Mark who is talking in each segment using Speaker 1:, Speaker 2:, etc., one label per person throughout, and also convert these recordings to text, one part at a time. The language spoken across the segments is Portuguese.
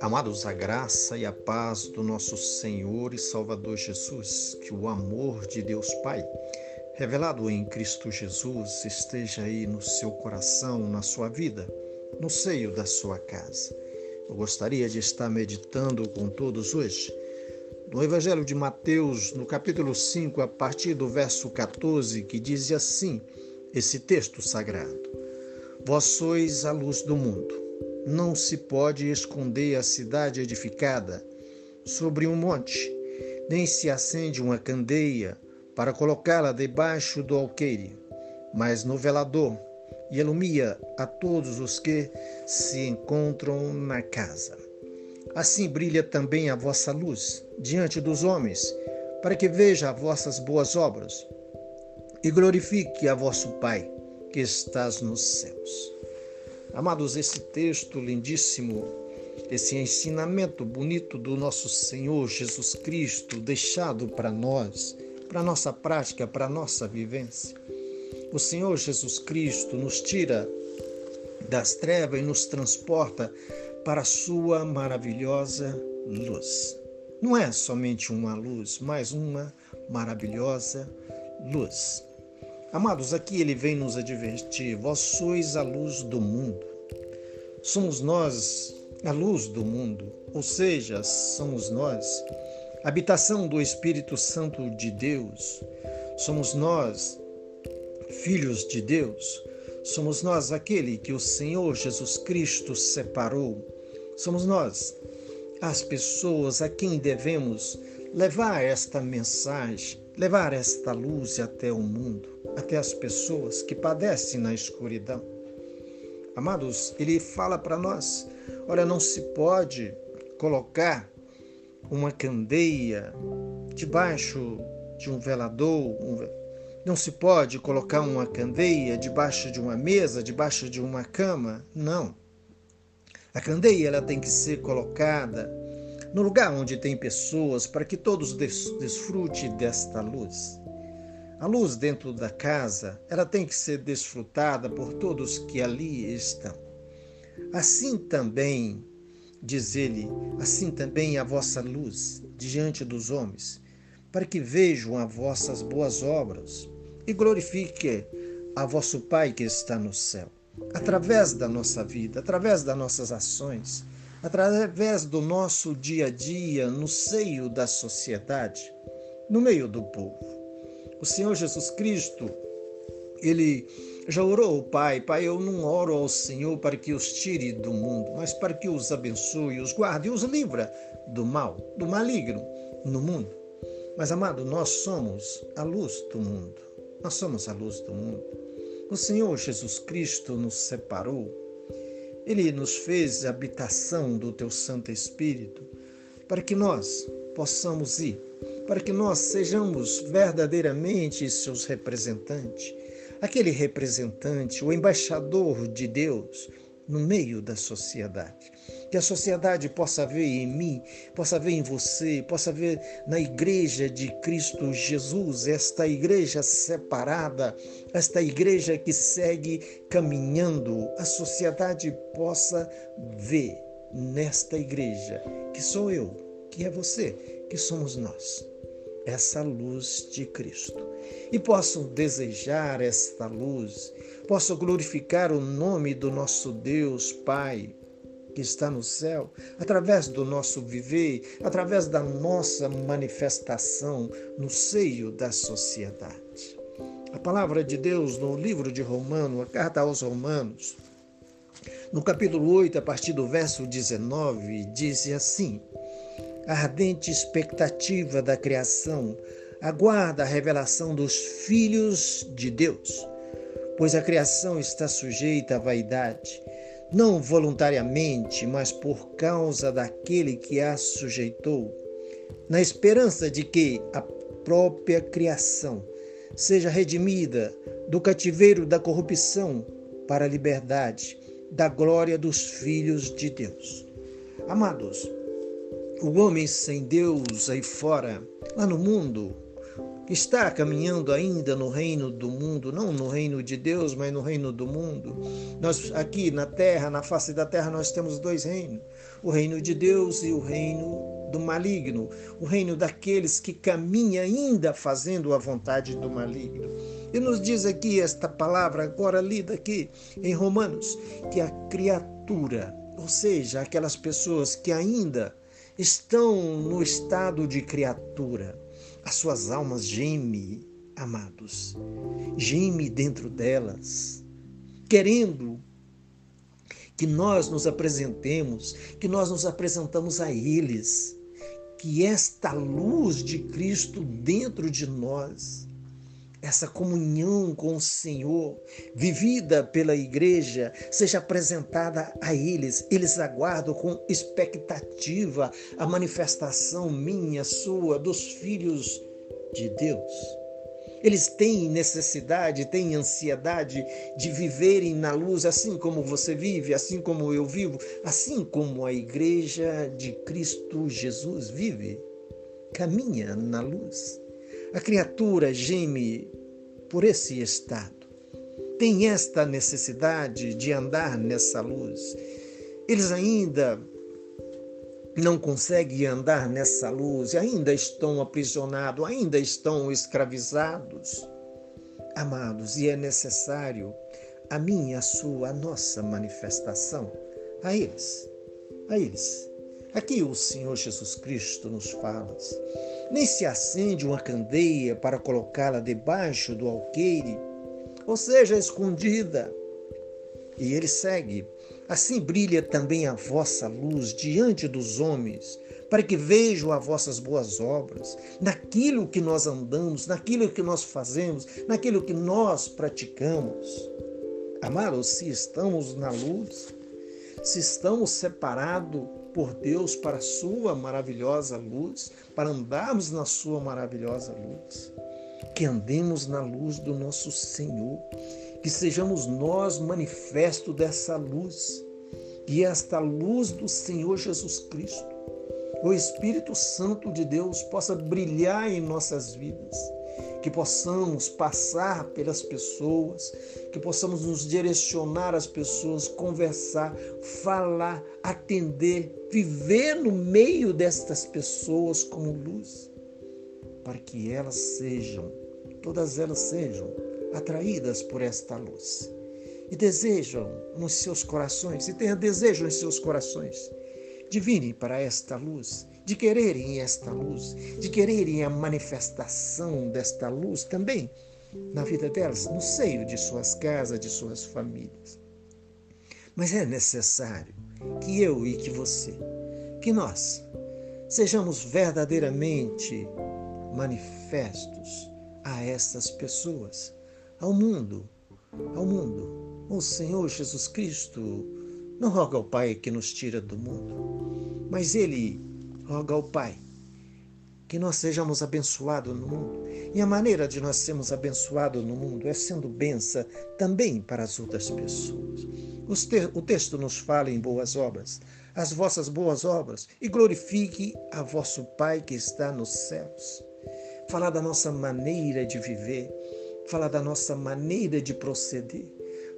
Speaker 1: Amados, a graça e a paz do nosso Senhor e Salvador Jesus, que o amor de Deus Pai, revelado em Cristo Jesus, esteja aí no seu coração, na sua vida, no seio da sua casa. Eu gostaria de estar meditando com todos hoje no Evangelho de Mateus, no capítulo 5, a partir do verso 14, que diz assim: esse texto sagrado: Vós sois a luz do mundo. Não se pode esconder a cidade edificada sobre um monte, nem se acende uma candeia para colocá-la debaixo do alqueire, mas no velador, e ilumia a todos os que se encontram na casa. Assim brilha também a vossa luz diante dos homens, para que veja as vossas boas obras e glorifique a vosso Pai que estás nos céus. Amados, esse texto lindíssimo, esse ensinamento bonito do nosso Senhor Jesus Cristo, deixado para nós, para nossa prática, para nossa vivência. O Senhor Jesus Cristo nos tira das trevas e nos transporta para a sua maravilhosa luz. Não é somente uma luz, mas uma maravilhosa luz. Amados, aqui ele vem nos advertir: vós sois a luz do mundo. Somos nós a luz do mundo, ou seja, somos nós, habitação do Espírito Santo de Deus. Somos nós, filhos de Deus. Somos nós aquele que o Senhor Jesus Cristo separou. Somos nós, as pessoas a quem devemos levar esta mensagem, levar esta luz até o mundo, até as pessoas que padecem na escuridão. Amados, ele fala para nós: olha, não se pode colocar uma candeia debaixo de um velador, um... não se pode colocar uma candeia debaixo de uma mesa, debaixo de uma cama, não. A candeia ela tem que ser colocada no lugar onde tem pessoas, para que todos desfrute desta luz. A luz dentro da casa, ela tem que ser desfrutada por todos que ali estão. Assim também, diz ele, assim também a vossa luz diante dos homens, para que vejam as vossas boas obras e glorifique a vosso Pai que está no céu. Através da nossa vida, através das nossas ações, através do nosso dia a dia no seio da sociedade, no meio do povo. O Senhor Jesus Cristo, ele já orou ao Pai, Pai, eu não oro ao Senhor para que os tire do mundo, mas para que os abençoe, os guarde e os livra do mal, do maligno no mundo. Mas, amado, nós somos a luz do mundo. Nós somos a luz do mundo. O Senhor Jesus Cristo nos separou ele nos fez habitação do teu Santo Espírito para que nós possamos ir, para que nós sejamos verdadeiramente seus representantes, aquele representante, o embaixador de Deus no meio da sociedade. Que a sociedade possa ver em mim, possa ver em você, possa ver na igreja de Cristo Jesus, esta igreja separada, esta igreja que segue caminhando. A sociedade possa ver nesta igreja que sou eu, que é você, que somos nós essa luz de Cristo. E posso desejar esta luz, posso glorificar o nome do nosso Deus Pai que está no céu, através do nosso viver, através da nossa manifestação no seio da sociedade. A palavra de Deus no livro de Romano, a carta aos Romanos, no capítulo 8, a partir do verso 19, diz assim: a ardente expectativa da criação aguarda a revelação dos filhos de Deus, pois a criação está sujeita à vaidade, não voluntariamente, mas por causa daquele que a sujeitou, na esperança de que a própria criação seja redimida do cativeiro da corrupção para a liberdade da glória dos filhos de Deus. Amados, o homem sem Deus aí fora, lá no mundo, que está caminhando ainda no reino do mundo, não no reino de Deus, mas no reino do mundo. Nós aqui na terra, na face da terra, nós temos dois reinos: o reino de Deus e o reino do maligno, o reino daqueles que caminham ainda fazendo a vontade do maligno. E nos diz aqui esta palavra agora lida aqui em Romanos, que a criatura, ou seja, aquelas pessoas que ainda estão no estado de criatura, as suas almas gemem, amados, geme dentro delas, querendo que nós nos apresentemos, que nós nos apresentamos a eles, que esta luz de Cristo dentro de nós, essa comunhão com o Senhor, vivida pela igreja, seja apresentada a eles. Eles aguardam com expectativa a manifestação minha, sua, dos filhos de Deus. Eles têm necessidade, têm ansiedade de viverem na luz, assim como você vive, assim como eu vivo, assim como a igreja de Cristo Jesus vive. Caminha na luz. A criatura geme por esse estado. Tem esta necessidade de andar nessa luz. Eles ainda não conseguem andar nessa luz, ainda estão aprisionados, ainda estão escravizados. Amados, e é necessário a minha, a sua, a nossa manifestação a eles. A eles. Aqui o Senhor Jesus Cristo nos fala. Nem se acende uma candeia para colocá-la debaixo do alqueire, ou seja, escondida. E ele segue Assim brilha também a vossa luz diante dos homens, para que vejam as vossas boas obras, naquilo que nós andamos, naquilo que nós fazemos, naquilo que nós praticamos. Amados, se estamos na luz, se estamos separados por Deus para a sua maravilhosa luz, para andarmos na sua maravilhosa luz, que andemos na luz do nosso Senhor que sejamos nós manifesto dessa luz, e esta luz do Senhor Jesus Cristo, o Espírito Santo de Deus possa brilhar em nossas vidas, que possamos passar pelas pessoas, que possamos nos direcionar às pessoas, conversar, falar, atender, viver no meio destas pessoas como luz, para que elas sejam, todas elas sejam atraídas por esta luz. E desejam nos seus corações, e tenham desejo em seus corações de virem para esta luz, de quererem esta luz, de quererem a manifestação desta luz também na vida delas, no seio de suas casas, de suas famílias. Mas é necessário que eu e que você, que nós, sejamos verdadeiramente manifestos a estas pessoas ao mundo, ao mundo. O Senhor Jesus Cristo não roga ao Pai que nos tira do mundo, mas Ele roga ao Pai que nós sejamos abençoados no mundo. E a maneira de nós sermos abençoados no mundo é sendo benção também para as outras pessoas. O texto nos fala em boas obras, as vossas boas obras, e glorifique a vosso Pai que está nos céus. Falar da nossa maneira de viver, falar da nossa maneira de proceder,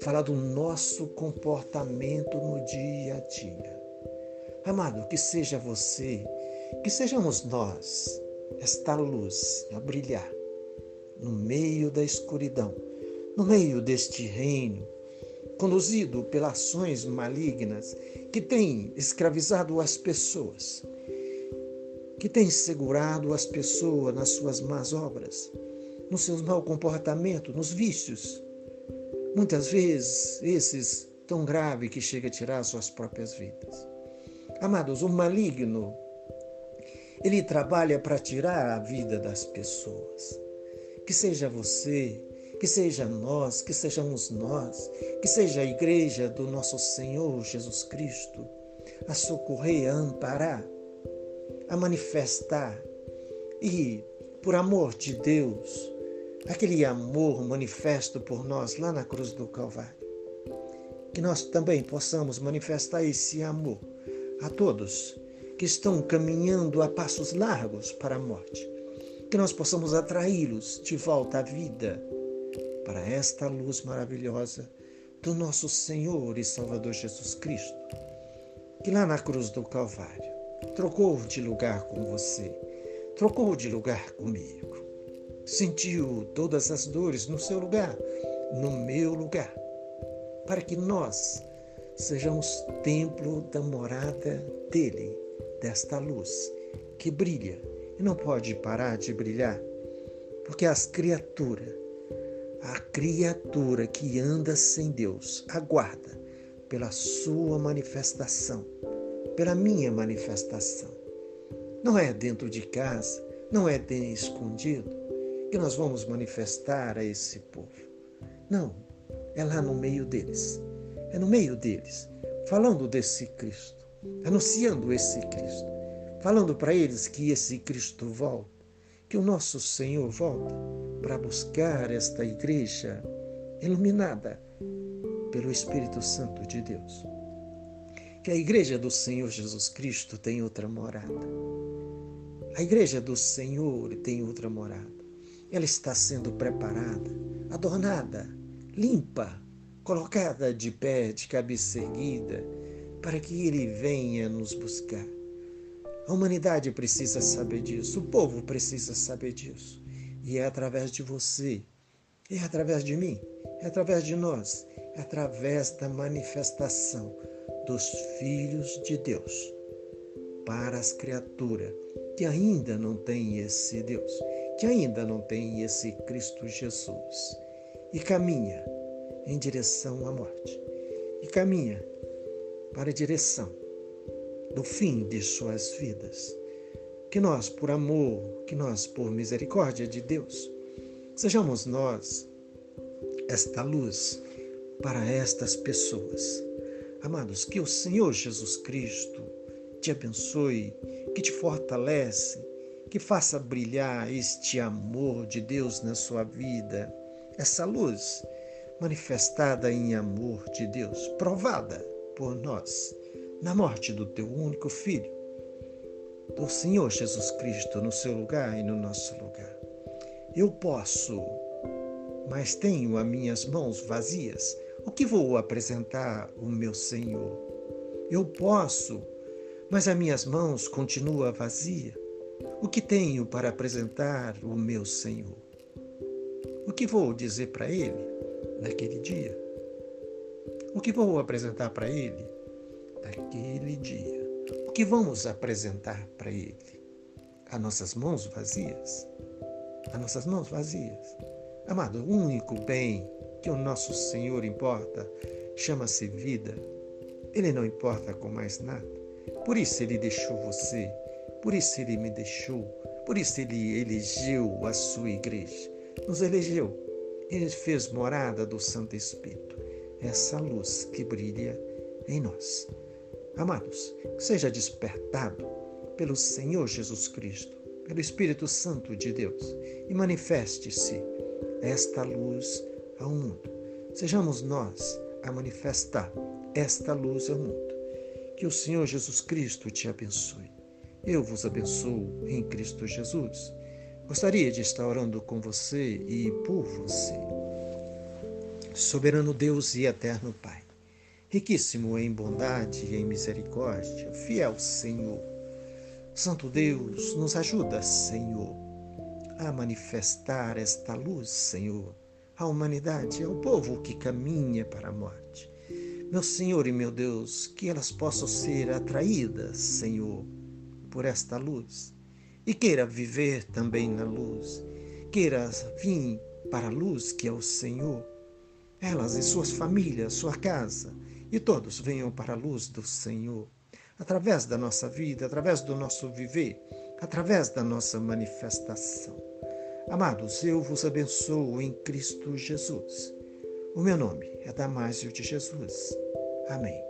Speaker 1: falar do nosso comportamento no dia a dia. Amado, que seja você, que sejamos nós, esta luz a brilhar no meio da escuridão, no meio deste reino, conduzido pelas ações malignas que têm escravizado as pessoas, que têm segurado as pessoas nas suas más obras no seu mau comportamento, nos vícios. Muitas vezes, esses tão grave que chega a tirar suas próprias vidas. Amados, o maligno, ele trabalha para tirar a vida das pessoas. Que seja você, que seja nós, que sejamos nós, que seja a igreja do nosso Senhor Jesus Cristo, a socorrer, a amparar, a manifestar e, por amor de Deus, aquele amor manifesto por nós lá na cruz do Calvário. Que nós também possamos manifestar esse amor a todos que estão caminhando a passos largos para a morte. que nós possamos atraí-los de volta à vida para esta luz maravilhosa do nosso Senhor e Salvador Jesus Cristo, que lá na cruz do Calvário trocou de lugar com você, trocou de lugar comigo, sentiu todas as dores no seu lugar, no meu lugar, para que nós sejamos templo da morada dele, desta luz que brilha e não pode parar de brilhar, porque as criaturas a criatura que anda sem Deus aguarda pela sua manifestação, pela minha manifestação. Não é dentro de casa, não é escondido que nós vamos manifestar a esse povo. Não, é lá no meio deles. É no meio deles, falando desse Cristo, anunciando esse Cristo, falando para eles que esse Cristo volta que o nosso Senhor volta para buscar esta igreja iluminada pelo Espírito Santo de Deus. Que a igreja do Senhor Jesus Cristo tem outra morada. A igreja do Senhor tem outra morada. Ela está sendo preparada, adornada, limpa, colocada de pé, de cabeça erguida, para que Ele venha nos buscar. A humanidade precisa saber disso, o povo precisa saber disso. E é através de você, é através de mim, é através de nós, é através da manifestação dos filhos de Deus para as criaturas que ainda não têm esse Deus, que ainda não têm esse Cristo Jesus e caminha em direção à morte e caminha para a direção do fim de suas vidas. Que nós, por amor, que nós, por misericórdia de Deus, sejamos nós esta luz para estas pessoas. Amados, que o Senhor Jesus Cristo te abençoe, que te fortalece, que faça brilhar este amor de Deus na sua vida, essa luz manifestada em amor de Deus, provada por nós na morte do teu único filho, do Senhor Jesus Cristo no seu lugar e no nosso lugar. Eu posso, mas tenho as minhas mãos vazias. O que vou apresentar o meu Senhor? Eu posso, mas as minhas mãos continuam vazias. O que tenho para apresentar o meu Senhor? O que vou dizer para Ele naquele dia? O que vou apresentar para Ele daquele dia. O que vamos apresentar para Ele? As nossas mãos vazias? As nossas mãos vazias. Amado, o único bem que o nosso Senhor importa chama-se vida. Ele não importa com mais nada. Por isso ele deixou você, por isso ele me deixou, por isso ele elegeu a sua igreja. Nos elegeu. Ele fez morada do Santo Espírito, essa luz que brilha em nós. Amados, seja despertado pelo Senhor Jesus Cristo, pelo Espírito Santo de Deus e manifeste-se esta luz ao mundo. Sejamos nós a manifestar esta luz ao mundo. Que o Senhor Jesus Cristo te abençoe. Eu vos abençoo em Cristo Jesus. Gostaria de estar orando com você e por você. Soberano Deus e eterno Pai riquíssimo em bondade e em misericórdia, fiel Senhor. Santo Deus, nos ajuda, Senhor, a manifestar esta luz, Senhor, à humanidade, ao povo que caminha para a morte. Meu Senhor e meu Deus, que elas possam ser atraídas, Senhor, por esta luz e queira viver também na luz, queira vir para a luz que é o Senhor, elas e suas famílias, sua casa, e todos venham para a luz do Senhor, através da nossa vida, através do nosso viver, através da nossa manifestação. Amados, eu vos abençoo em Cristo Jesus. O meu nome é Damásio de Jesus. Amém.